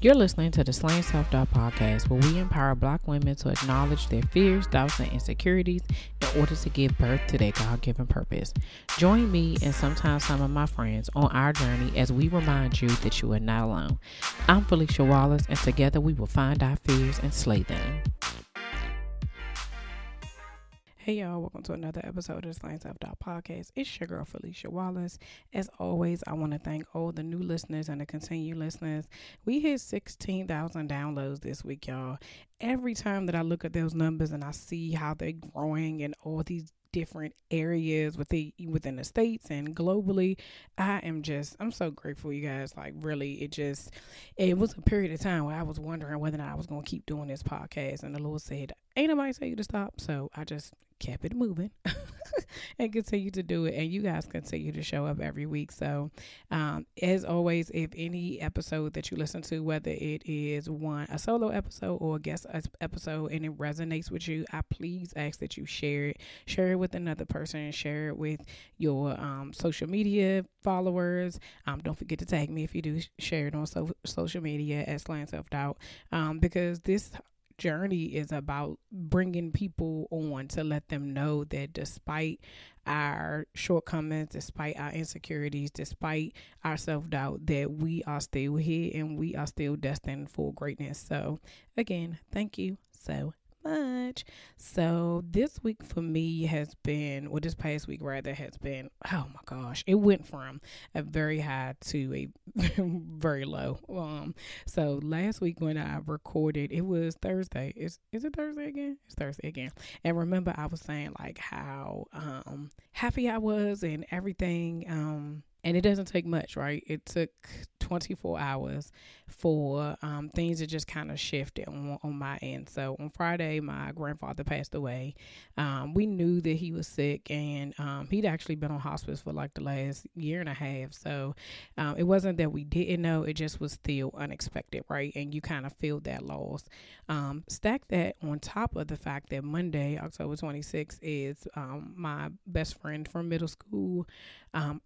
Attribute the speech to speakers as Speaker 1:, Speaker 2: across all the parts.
Speaker 1: You're listening to the Slaying Self Doubt podcast, where we empower Black women to acknowledge their fears, doubts, and insecurities in order to give birth to their God given purpose. Join me and sometimes some of my friends on our journey as we remind you that you are not alone. I'm Felicia Wallace, and together we will find our fears and slay them. Hey y'all, welcome to another episode of the Slaying Self Doubt Podcast. It's your girl Felicia Wallace. As always, I want to thank all the new listeners and the continued listeners. We hit 16,000 downloads this week, y'all. Every time that I look at those numbers and I see how they're growing and all these different areas within within the states and globally. I am just i'm so grateful you guys. Like really it just it was a period of time where i was wondering whether or not i was going to keep doing this podcast and the lord said ain't nobody say you to stop. So i just kept it moving and continue to do it. And you guys continue to show up every week. So, um, as always, if any episode that you listen to, whether it is one a solo episode or a guest episode, and it resonates with you, I please ask that you share it. Share it with another person. Share it with your um, social media followers. Um, don't forget to tag me if you do share it on so- social media at Slaying Self Doubt, um, because this journey is about bringing people on to let them know that despite our shortcomings, despite our insecurities, despite our self doubt, that we are still here and we are still destined for greatness. So, again, thank you so much. So this week for me has been, well, this past week rather has been, oh my gosh, it went from a very high to a very low. Um, so last week when I recorded, it was Thursday. Is is it Thursday again? It's Thursday again. And remember, I was saying like how um happy I was and everything. Um, and it doesn't take much, right? It took 24 hours for um, things to just kind of shift on, on my end. So on Friday, my grandfather passed away. Um, we knew that he was sick, and um, he'd actually been on hospice for like the last year and a half. So um, it wasn't that we didn't know; it just was still unexpected, right? And you kind of feel that loss. Um, stack that on top of the fact that Monday, October 26th, is um, my best friend from middle school.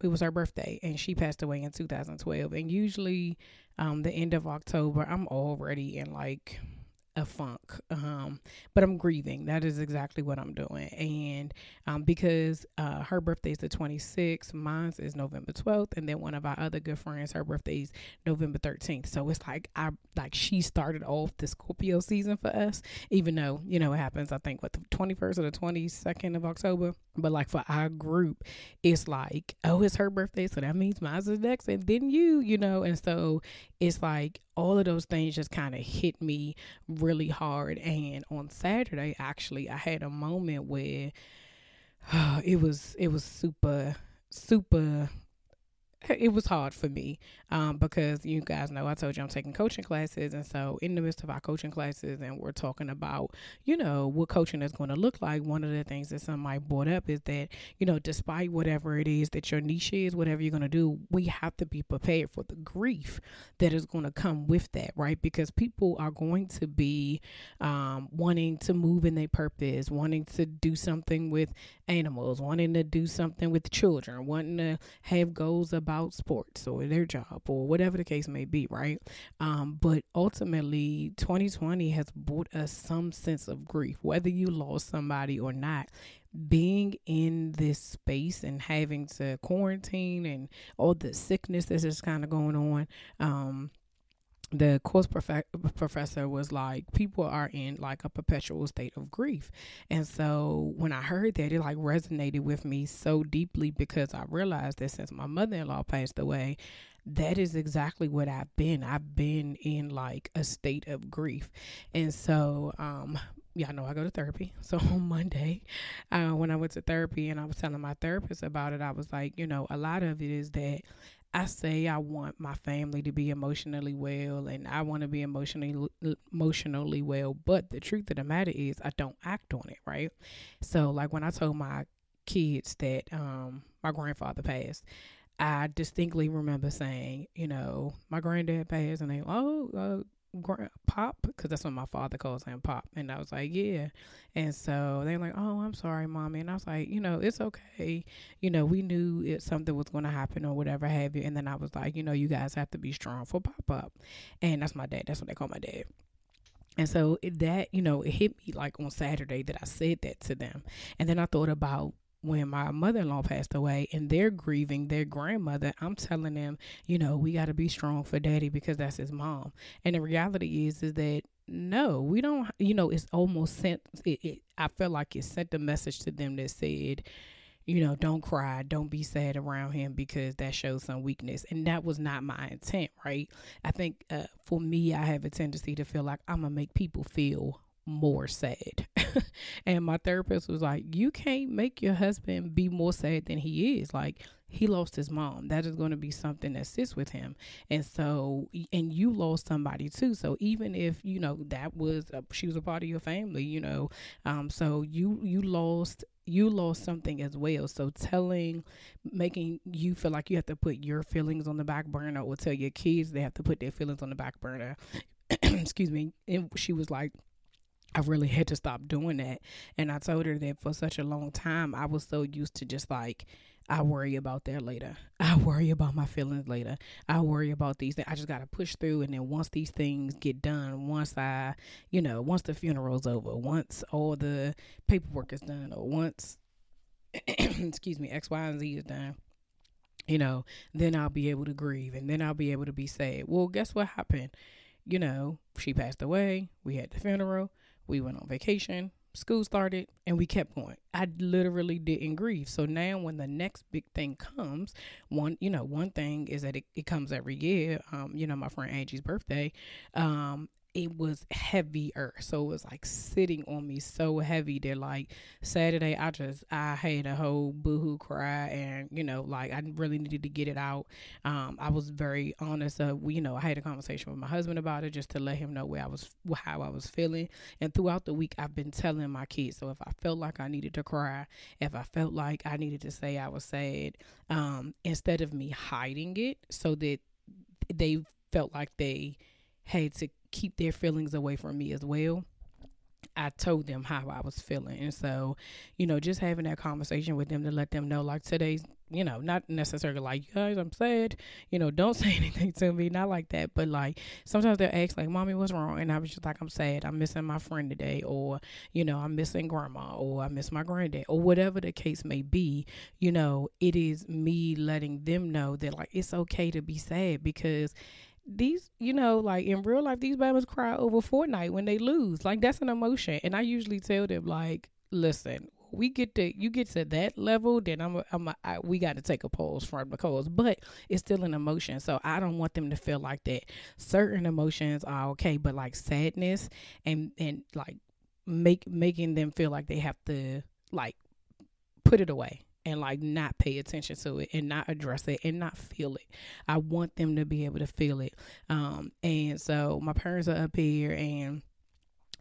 Speaker 1: it was her birthday, and she passed away in 2012. And usually, um, the end of October, I'm already in like a funk. Um, but I'm grieving. That is exactly what I'm doing. And um, because uh, her birthday is the 26th, mine is November 12th, and then one of our other good friends, her birthday is November 13th. So it's like I like she started off the Scorpio season for us, even though you know it happens. I think what the 21st or the 22nd of October. But like for our group, it's like oh, it's her birthday, so that means mine's the next, and then you, you know, and so it's like all of those things just kind of hit me really hard. And on Saturday, actually, I had a moment where uh, it was it was super super it was hard for me um, because you guys know I told you I'm taking coaching classes, and so in the midst of our coaching classes, and we're talking about you know what coaching is going to look like. One of the things that somebody brought up is that you know despite whatever it is that your niche is, whatever you're going to do, we have to be prepared for the grief that is going to come with that, right? Because people are going to be um, wanting to move in their purpose, wanting to do something with animals, wanting to do something with children, wanting to have goals about about sports or their job or whatever the case may be, right? Um, but ultimately, 2020 has brought us some sense of grief, whether you lost somebody or not. Being in this space and having to quarantine and all the sickness that's just kind of going on, um, the course prof- professor was like people are in like a perpetual state of grief. And so when i heard that it like resonated with me so deeply because i realized that since my mother-in-law passed away that is exactly what i've been. I've been in like a state of grief. And so um yeah, I know I go to therapy. So on Monday, uh, when I went to therapy and I was telling my therapist about it, I was like, you know, a lot of it is that I say I want my family to be emotionally well and I want to be emotionally emotionally well, but the truth of the matter is I don't act on it, right? So like when I told my kids that um my grandfather passed, I distinctly remember saying, you know, my granddad passed and they oh uh, pop because that's what my father calls him pop. And i was like yeah. And so they're like oh i'm sorry mommy. And i was like you know it's okay. You know we knew it something was going to happen or whatever have you. And then i was like you know you guys have to be strong for pop up. And that's my dad. That's what they call my dad. And so that, you know, it hit me like on Saturday that I said that to them. And then I thought about when my mother-in-law passed away and they're grieving their grandmother i'm telling them you know we got to be strong for daddy because that's his mom. And the reality is is that no we don't you know it's almost sent it, it i felt like it sent a message to them that said you know don't cry don't be sad around him because that shows some weakness. And that was not my intent right? I think uh, for me i have a tendency to feel like i'm gonna make people feel more sad. and my therapist was like, You can't make your husband be more sad than he is. Like, he lost his mom. That is going to be something that sits with him. And so, and you lost somebody too. So even if, you know, that was, a, she was a part of your family, you know, um, so you, you lost you lost something as well. So telling, making you feel like you have to put your feelings on the back burner, or tell your kids they have to put their feelings on the back burner. Excuse me. And she was like, I really had to stop doing that. And I told her that for such a long time, I was so used to just like, I worry about that later. I worry about my feelings later. I worry about these things. I just got to push through. And then once these things get done, once I, you know, once the funeral's over, once all the paperwork is done, or once, excuse me, X, Y, and Z is done, you know, then I'll be able to grieve and then I'll be able to be sad. Well, guess what happened? You know, she passed away. We had the funeral we went on vacation, school started, and we kept going. I literally didn't grieve. So now when the next big thing comes, one, you know, one thing is that it, it comes every year. Um, you know, my friend Angie's birthday. Um, it was heavier. So it was like sitting on me so heavy that like Saturday I just I had a whole boohoo cry and you know like I really needed to get it out. Um, I was very honest. You know I had a conversation with my husband about it just to let him know where I was how I was feeling. And throughout the week I've been telling my kids. So if I felt like I needed to cry, if I felt like I needed to say I was sad, um, instead of me hiding it, so that they felt like they had to keep their feelings away from me as well. I told them how I was feeling. And so, you know, just having that conversation with them to let them know, like today's, you know, not necessarily like, you guys, I'm sad, you know, don't say anything to me, not like that. But like sometimes they'll ask, like, Mommy, what's wrong? And I was just like, I'm sad. I'm missing my friend today. Or, you know, I'm missing grandma. Or I miss my granddad. Or whatever the case may be, you know, it is me letting them know that, like, it's okay to be sad because these, you know, like in real life, these babies cry over Fortnite when they lose. Like that's an emotion, and I usually tell them like, listen, we get to you get to that level, then I'm a, I'm a, I, we got to take a pause from the cause, but it's still an emotion. So I don't want them to feel like that. Certain emotions are okay, but like sadness and and like make making them feel like they have to like put it away and like not pay attention to it and not address it and not feel it. I want them to be able to feel it. Um, and so my parents are up here and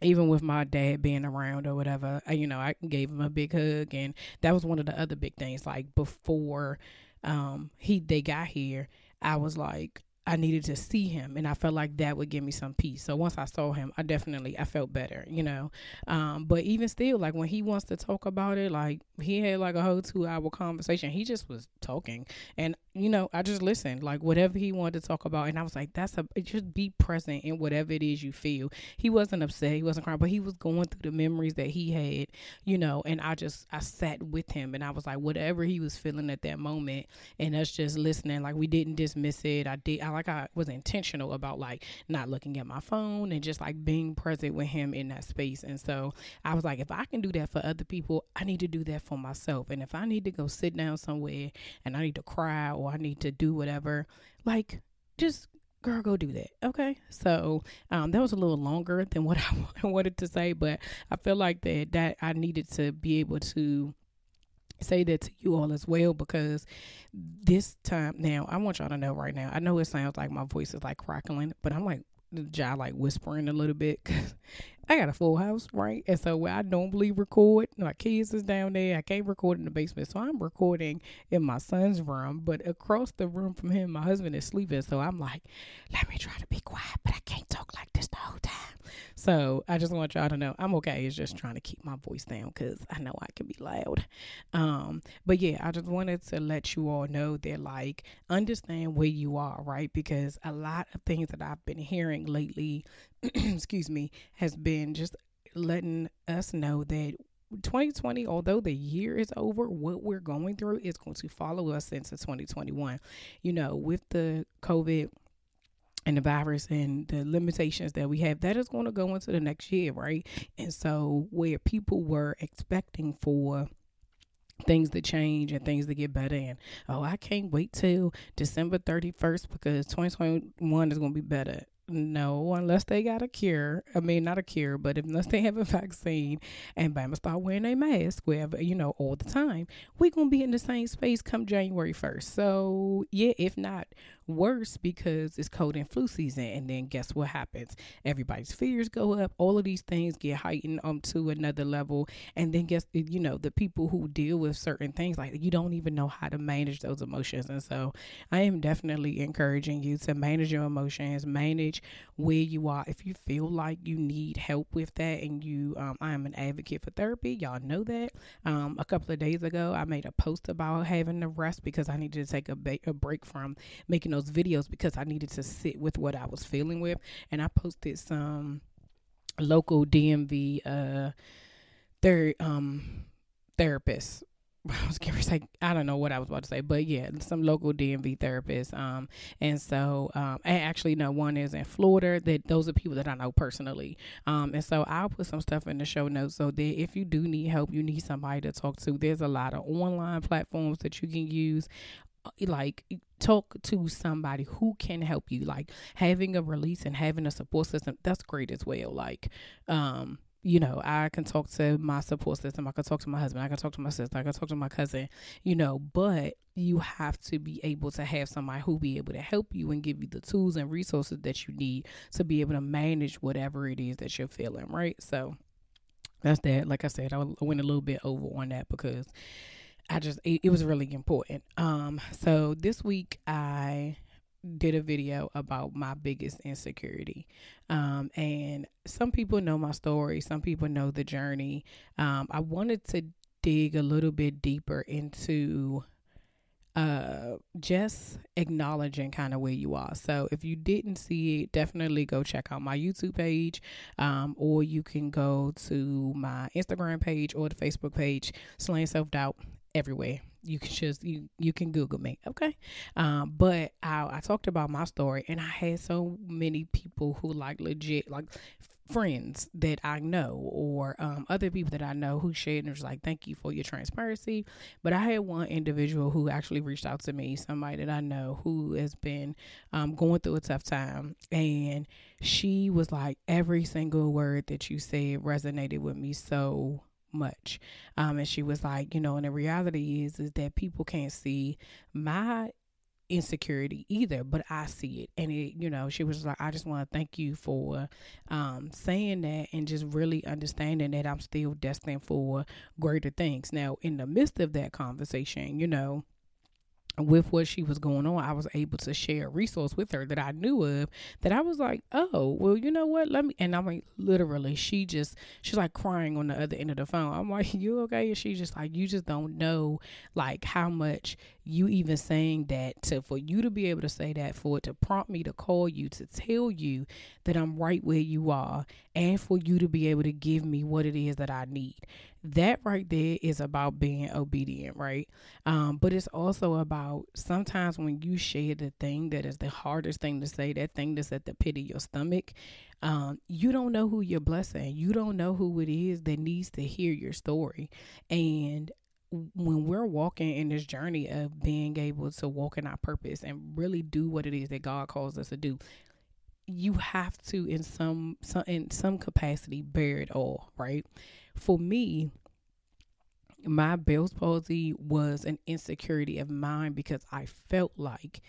Speaker 1: even with my dad being around or whatever, you know, I gave him a big hug and that was one of the other big things. Like before um he they got here, I was like I needed to see him and I felt like that would give me some peace. So once I saw him, I definitely I felt better, you know. Um, but even still, like when he wants to talk about it, like he had like a whole two hour conversation. He just was talking and you know, I just listened, like whatever he wanted to talk about, and I was like, "That's a just be present in whatever it is you feel." He wasn't upset, he wasn't crying, but he was going through the memories that he had, you know. And I just I sat with him, and I was like, whatever he was feeling at that moment, and us just listening. Like we didn't dismiss it. I did. I like I was intentional about like not looking at my phone and just like being present with him in that space. And so I was like, if I can do that for other people, I need to do that for myself. And if I need to go sit down somewhere and I need to cry or I need to do whatever, like just girl go do that okay so um that was a little longer than what i wanted to say but i feel like that that i needed to be able to say that to you all as well because this time now i want y'all to know right now i know it sounds like my voice is like crackling but i'm like jaw like whispering a little bit I got a full house, right? And so I normally record, my kids is down there. I can't record in the basement, so I'm recording in my son's room. But across the room from him, my husband is sleeping. So I'm like, let me try to be quiet, but I can't talk like this the whole time. So I just want y'all to know I'm okay. It's just trying to keep my voice down because I know I can be loud. Um, but yeah, I just wanted to let you all know that like understand where you are, right? Because a lot of things that I've been hearing lately, excuse me, has been just letting us know that 2020, although the year is over, what we're going through is going to follow us into 2021. You know, with the COVID and the virus and the limitations that we have, that is going to go into the next year, right? And so, where people were expecting for things to change and things to get better and oh i can't wait till december 31st because 2021 is going to be better no, unless they got a cure. I mean, not a cure, but unless they have a vaccine and Bama start wearing a mask, wherever, you know, all the time, we're going to be in the same space come January 1st. So, yeah, if not worse because it's cold and flu season. And then guess what happens? Everybody's fears go up. All of these things get heightened um to another level. And then guess you know the people who deal with certain things like you don't even know how to manage those emotions. And so I am definitely encouraging you to manage your emotions, manage where you are. If you feel like you need help with that, and you, um, I am an advocate for therapy. Y'all know that. Um, a couple of days ago, I made a post about having to rest because I needed to take a, ba- a break from making those videos because I needed to sit with what I was feeling with. And I posted some local DMV uh their um therapists I was to say I don't know what I was about to say, but yeah, some local DMV therapists. Um, and so um, and actually no, one is in Florida. That those are people that I know personally. Um, and so I'll put some stuff in the show notes so that if you do need help, you need somebody to talk to. There's a lot of online platforms that you can use like talk to somebody who can help you like having a release and having a support system that's great as well like um you know i can talk to my support system i can talk to my husband i can talk to my sister i can talk to my cousin you know but you have to be able to have somebody who be able to help you and give you the tools and resources that you need to be able to manage whatever it is that you're feeling right? So that's that like i said i went a little bit over on that because I just it, it was really important. Um, so this week I did a video about my biggest insecurity. Um, and some people know my story, some people know the journey. Um, I wanted to dig a little bit deeper into uh just acknowledging kind of where you are so if you didn't see it definitely go check out my youtube page um or you can go to my instagram page or the facebook page slaying self-doubt everywhere. You can just you you can Google me, okay? Um, but I I talked about my story, and I had so many people who like legit like friends that I know or um, other people that I know who shared and was like, thank you for your transparency. But I had one individual who actually reached out to me, somebody that I know who has been um, going through a tough time. And she was like, every single word that you said resonated with me so much. Um, and she was like, you know, and the reality is is that people can't see my insecurity either, but I see it. And it, you know, she was like, I just want to thank you for um saying that and just really understanding that I'm still destined for greater things. Now, in the midst of that conversation, you know, with what she was going on, I was able to share a resource with her that I knew of that I was like, oh, well, you know what? Let me. And I'm like, literally, she just, she's like crying on the other end of the phone. I'm like, you okay? And she's just like, you just don't know like how much you even saying that to, for you to be able to say that, for it to prompt me to call you, to tell you that I'm right where you are, and for you to be able to give me what it is that I need that right there is about being obedient, right? Um, but it's also about sometimes when you share the thing that is the hardest thing to say, that thing that's at the pit of your stomach, um, you don't know who you're blessing. You don't know who it is that needs to hear your story. And when we're walking in this journey of being able to walk in our purpose and really do what it is that God calls us to do, you have to in some, some in some capacity bear it all, right? for me, my Bell's palsy was an insecurity of mine because I felt like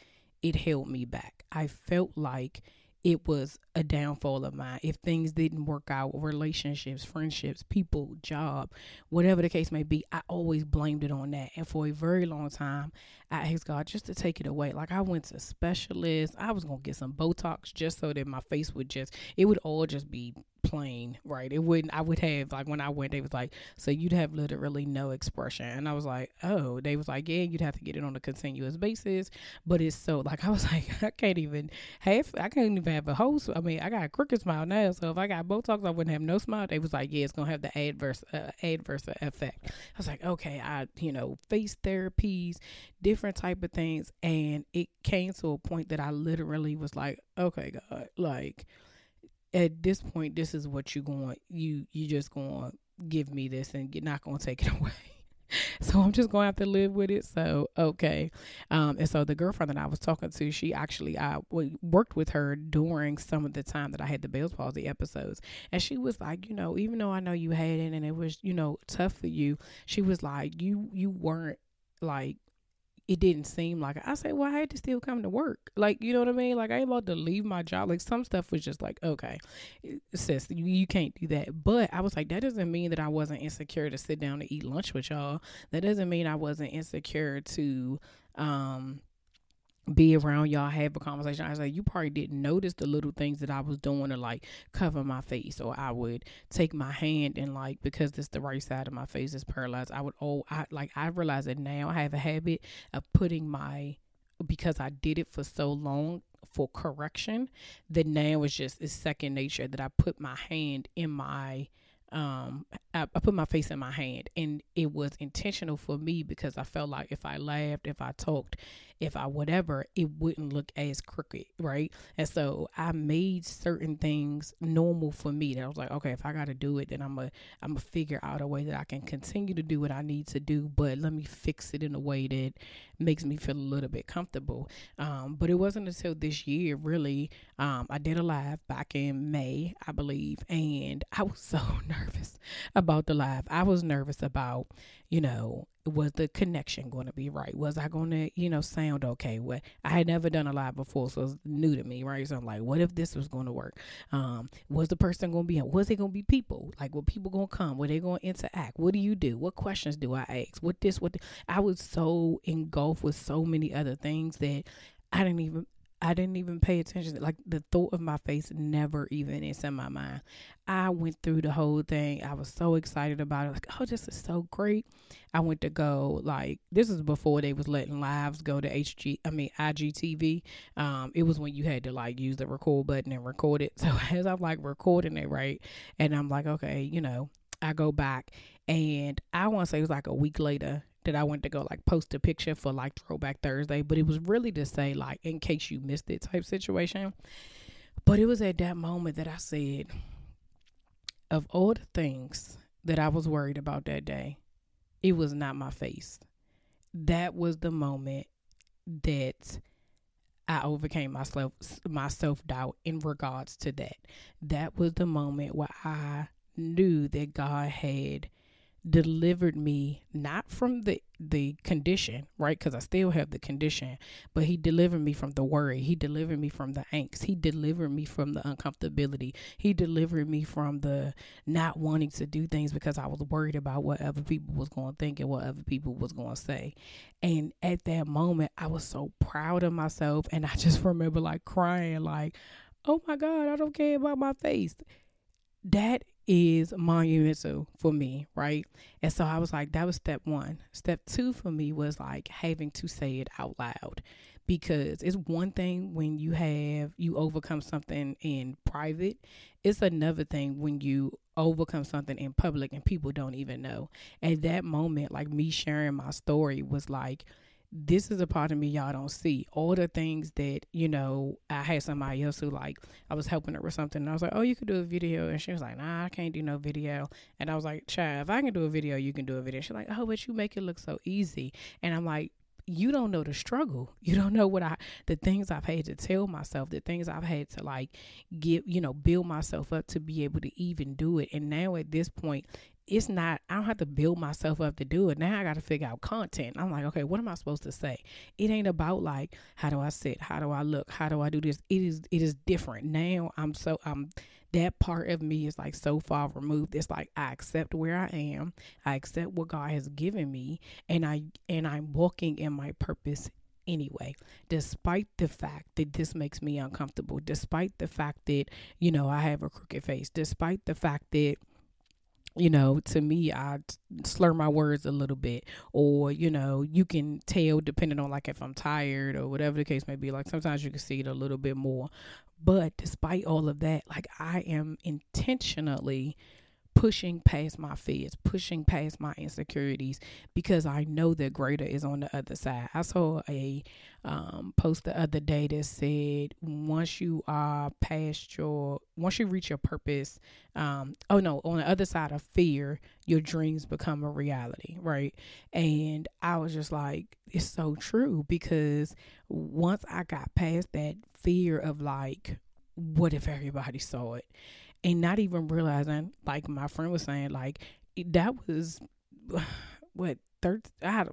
Speaker 1: it held me back. I felt like it was a downfall of mine. If things didn't work out, relationships, friendships, people, job, whatever the case may be, I always blamed it on that. And for a very long time, I asked God just to take it away. Like I went to specialists. I was gonna get some Botox just so that my face would just it would all just be plain, right? It wouldn't. I would have like when I went, they was like, so you'd have literally no expression, and I was like, oh, they was like, yeah, you'd have to get it on a continuous basis, but it's so like I was like, I can't even have, I can't even have a whole. I mean, I got a crooked smile now, so if I got Botox, I wouldn't have no smile. They was like, yeah, it's gonna have the adverse uh, adverse effect. I was like, okay, I you know face therapies, different type of things, and it came to a point that I literally was like, okay, God, like at this point, this is what you're going you you just going to give me this and you're not going to take it away. so I'm just going to have to live with it. So okay, um, and so the girlfriend that I was talking to, she actually I worked with her during some of the time that I had the Bell's palsy episodes, and she was like, you know, even though I know you had it and it was you know tough for you, she was like, you you weren't like it didn't seem like it. I said, well, I had to still come to work. Like, you know what I mean? Like, I ain't about to leave my job. Like, some stuff was just like, okay, sis, you, you can't do that. But I was like, that doesn't mean that I wasn't insecure to sit down and eat lunch with y'all. That doesn't mean I wasn't insecure to, um, be around y'all, have a conversation. I was like, you probably didn't notice the little things that I was doing to like cover my face, or I would take my hand and like because this the right side of my face is paralyzed. I would oh, I like I realize it now. I have a habit of putting my because I did it for so long for correction that now it's just it's second nature that I put my hand in my um, I, put my face in my hand and it was intentional for me because I felt like if I laughed, if I talked, if I whatever, it wouldn't look as crooked, right? And so I made certain things normal for me. That I was like, okay, if I got to do it, then I'm a I'm gonna figure out a way that I can continue to do what I need to do, but let me fix it in a way that makes me feel a little bit comfortable. Um, but it wasn't until this year, really, um, I did a live back in May, I believe, and I was so nervous about the live. I was nervous about, you know, was the connection going to be right? Was I going to, you know, sound okay? What I had never done a live before, so it's new to me, right? So I'm like, what if this was going to work? Um, was the person going to be? Was it going to be people? Like, were people going to come? Were they going to interact? What do you do? What questions do I ask? What this? What the, I was so engulfed with so many other things that I didn't even I didn't even pay attention. Like the thought of my face never even is in my mind. I went through the whole thing. I was so excited about it. Like, oh, this is so great. I went to go like this is before they was letting lives go to HG. I mean IGTV. Um, it was when you had to like use the record button and record it. So as I'm like recording it right, and I'm like, okay, you know, I go back and I want to say it was like a week later that I went to go like post a picture for like Throwback Thursday, but it was really to say like in case you missed it type situation. But it was at that moment that I said, of all the things that I was worried about that day, it was not my face. That was the moment that I overcame myself my self doubt in regards to that. That was the moment where I knew that God had delivered me not from the the condition right? Because i still have the condition but he delivered me from the worry. He delivered me from the angst. He delivered me from the uncomfortability. He delivered me from the not wanting to do things because i was worried about what other people was going to think and what other people was going to say. And at that moment i was so proud of myself and i just remember like crying like oh my god i don't care about my face. That is monumental for me, right? And so I was like, that was step one. Step two for me was like having to say it out loud because it's one thing when you have you overcome something in private it's another thing when you overcome something in public and people don't even know at that moment like me sharing my story was like this is a part of me y'all don't see. All the things that, you know, I had somebody else who like I was helping her with something and I was like, Oh, you could do a video and she was like, Nah, I can't do no video and I was like, Child, if I can do a video, you can do a video. She's like, Oh, but you make it look so easy and I'm like, you don't know the struggle. You don't know what I, the things I've had to tell myself, the things I've had to like get, you know, build myself up to be able to even do it. And now at this point, it's not I don't have to build myself up to do it. Now I got to figure out content. I'm like, okay, what am I supposed to say? It ain't about like how do I sit? How do I look? How do I do this? It is it is different. Now I'm so I'm that part of me is like so far removed. It's like I accept where I am. I accept what God has given me and I and I'm walking in my purpose anyway, despite the fact that this makes me uncomfortable, despite the fact that, you know, I have a crooked face, despite the fact that, you know, to me, I slur my words a little bit, or, you know, you can tell depending on like if I'm tired or whatever the case may be. Like sometimes you can see it a little bit more. But despite all of that, like I am intentionally pushing past my fears, pushing past my insecurities because I know that greater is on the other side. I saw a um, post the other day that said once you are past your, once you reach your purpose, um, oh no, on the other side of fear, your dreams become a reality, right? And I was just like, it's so true because once I got past that fear of like, what if everybody saw it? And not even realizing, like my friend was saying, like that was what 30, I had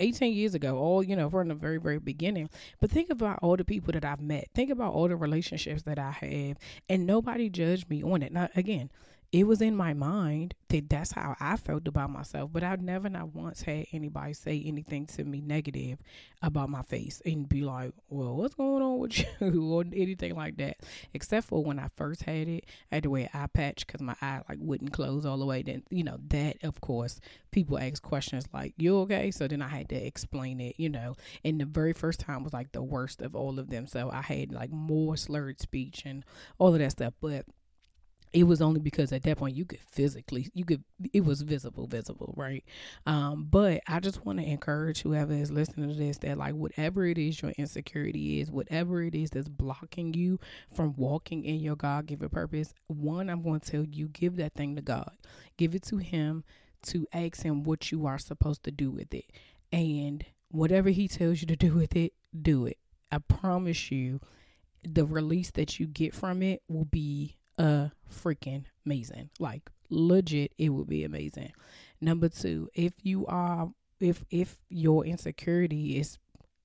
Speaker 1: 18 years ago, all, you know, from the very, very beginning. But think about all the people that I've met. Think about all the relationships that I have, and nobody judged me on it. Now, again, it was in my mind that that's how I felt about myself, but I've never not once had anybody say anything to me negative about my face and be like, "Well, what's going on with you?" or anything like that. Except for when I first had it, I had to wear eye patch because my eye like wouldn't close all the way. Then you know that, of course, people ask questions like, "You okay?" So then I had to explain it, you know. And the very first time was like the worst of all of them. So I had like more slurred speech and all of that stuff, but it was only because at that point you could physically you could it was visible visible right? Um but i just want to encourage whoever is listening to this that like whatever it is your insecurity is whatever it is that's blocking you from walking in your god-given purpose one i'm going to tell you give that thing to god. Give it to him to ask him what you are supposed to do with it. And whatever he tells you to do with it do it. I promise you the release that you get from it will be a freaking amazing. Like legit, it would be amazing. Number two, if you are if if your insecurity is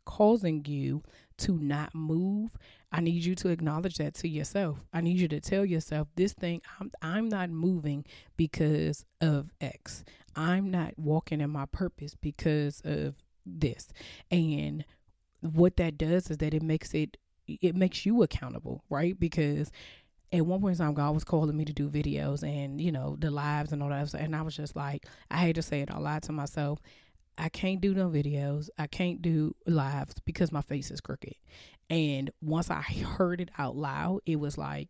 Speaker 1: causing you to not move, I need you to acknowledge that to yourself. I need you to tell yourself this thing I'm I'm not moving because of X. I'm not walking in my purpose because of this. And what that does is that it makes it it makes you accountable, right? Because at one point in time, God was calling me to do videos and, you know, the lives and all that. And I was just like, I hate to say it, I lied to myself. I can't do no videos. I can't do lives because my face is crooked. And once I heard it out loud, it was like,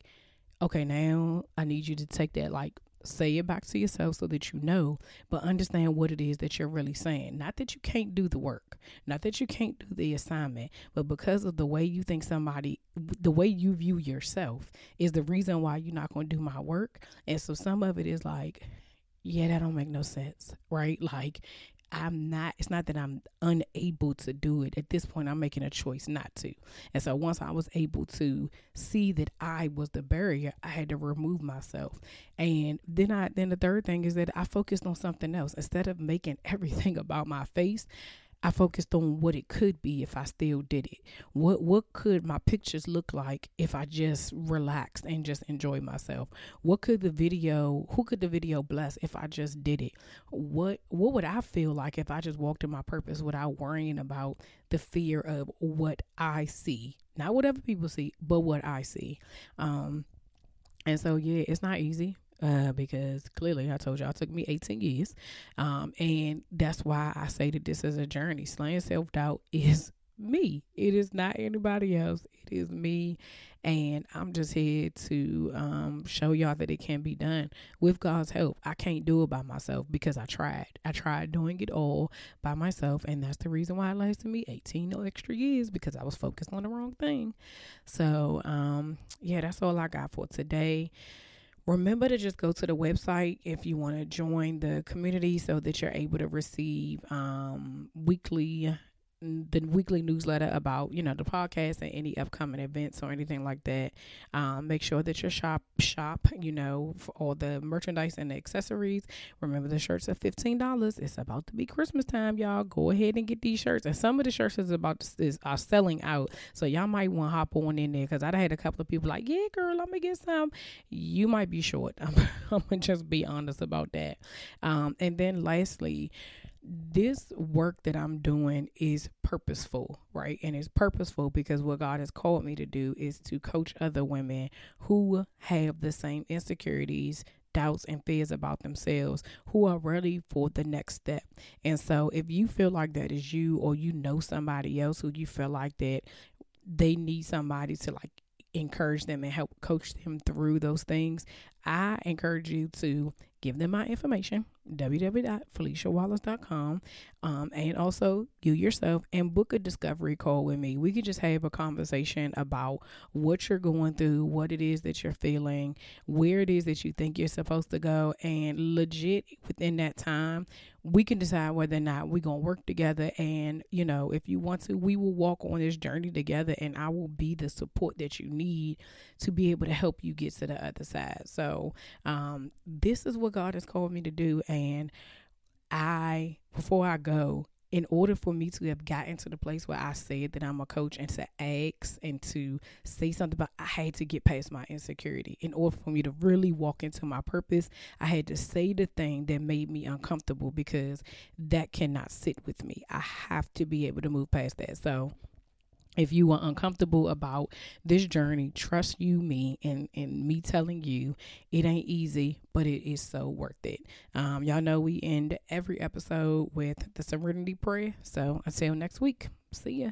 Speaker 1: okay, now I need you to take that like say it back to yourself so that you know, but understand what it is that you're really saying. Not that you can't do the work, not that you can't do the assignment, but because of the way you think somebody, the way you view yourself is the reason why you're not going to do my work. And so some of it is like, yeah, that don't make no sense, right? Like I'm not, it's not that I'm unable to do it. At this point, I'm making a choice not to. And so once I was able to see that I was the barrier, I had to remove myself. And then I, then the third thing is that I focused on something else. Instead of making everything about my face, I focused on what it could be if I still did it. What what could my pictures look like if I just relaxed and just enjoyed myself? What could the video who could the video bless if I just did it? What what would I feel like if I just walked in my purpose without worrying about the fear of what I see? Not what other people see, but what I see. Um and so yeah, it's not easy uh, because clearly I told y'all it took me 18 years. Um, and that's why I say that this is a journey. Slaying self doubt is me, it is not anybody else, it is me. And I'm just here to um, show y'all that it can be done with God's help. I can't do it by myself because I tried. I tried doing it all by myself. And that's the reason why it lasted me 18 no extra years because I was focused on the wrong thing. So, um, yeah, that's all I got for today. Remember to just go to the website if you want to join the community so that you're able to receive um, weekly the weekly newsletter about you know the podcast and any upcoming events or anything like that. Um, make sure that your shop shop you know for all the merchandise and the accessories. Remember the shirts are $15 it's about to be christmas time y'all. Go ahead and get these shirts. And some of the shirts is about to, is are selling out. So y'all might want to hop on in there because i had a couple of people like yeah girl let me get some. You might be short. I'm, I'm gonna just be honest about that. Um, and then lastly this work that I'm doing is purposeful, right? And it's purposeful because what God has called me to do is to coach other women who have the same insecurities, doubts, and fears about themselves who are ready for the next step. And so, if you feel like that is you, or you know somebody else who you feel like that they need somebody to like encourage them and help coach them through those things, I encourage you to give them my information www.feliciawallace.com um, and also you yourself and book a discovery call with me. We could just have a conversation about what you're going through what it is that you're feeling where it is that you think you're supposed to go and legit within that time we can decide whether or not we're going to work together. And you know if you want to we will walk on this journey together and i will be the support that you need to be able to help you get to the other side. So um, this is what god has called me to do and I, before I go, in order for me to have gotten to the place where I said that I'm a coach and to ask and to say something about, I had to get past my insecurity. In order for me to really walk into my purpose, I had to say the thing that made me uncomfortable because that cannot sit with me. I have to be able to move past that. So, if you are uncomfortable about this journey, trust you, me, and, and me telling you it ain't easy, but it is so worth it. Um, y'all know we end every episode with the serenity prayer. So until next week, see ya.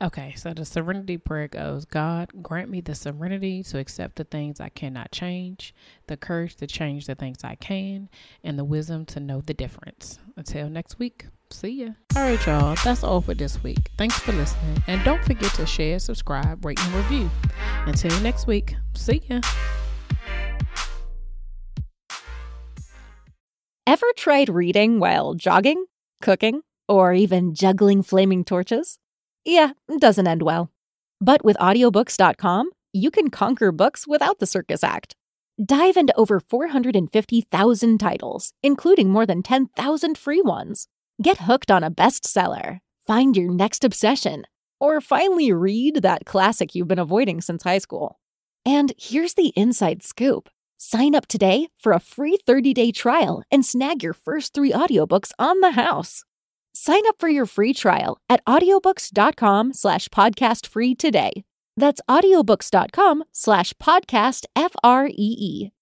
Speaker 1: Okay, so the serenity prayer goes God, grant me the serenity to accept the things I cannot change, the courage to change the things I can, and the wisdom to know the difference. Until next week, see ya. All right, y'all, that's all for this week. Thanks for listening, and don't forget to share, subscribe, rate, and review. Until next week, see ya.
Speaker 2: Ever tried reading while jogging, cooking, or even juggling flaming torches? Yeah, doesn't end well. But with audiobooks.com, you can conquer books without the circus act. Dive into over 450,000 titles, including more than 10,000 free ones. Get hooked on a bestseller, find your next obsession, or finally read that classic you've been avoiding since high school. And here's the inside scoop. Sign up today for a free 30-day trial and snag your first 3 audiobooks on the house. Sign up for your free trial at audiobooks.com slash podcast free today. That's audiobooks.com slash podcast F R E E.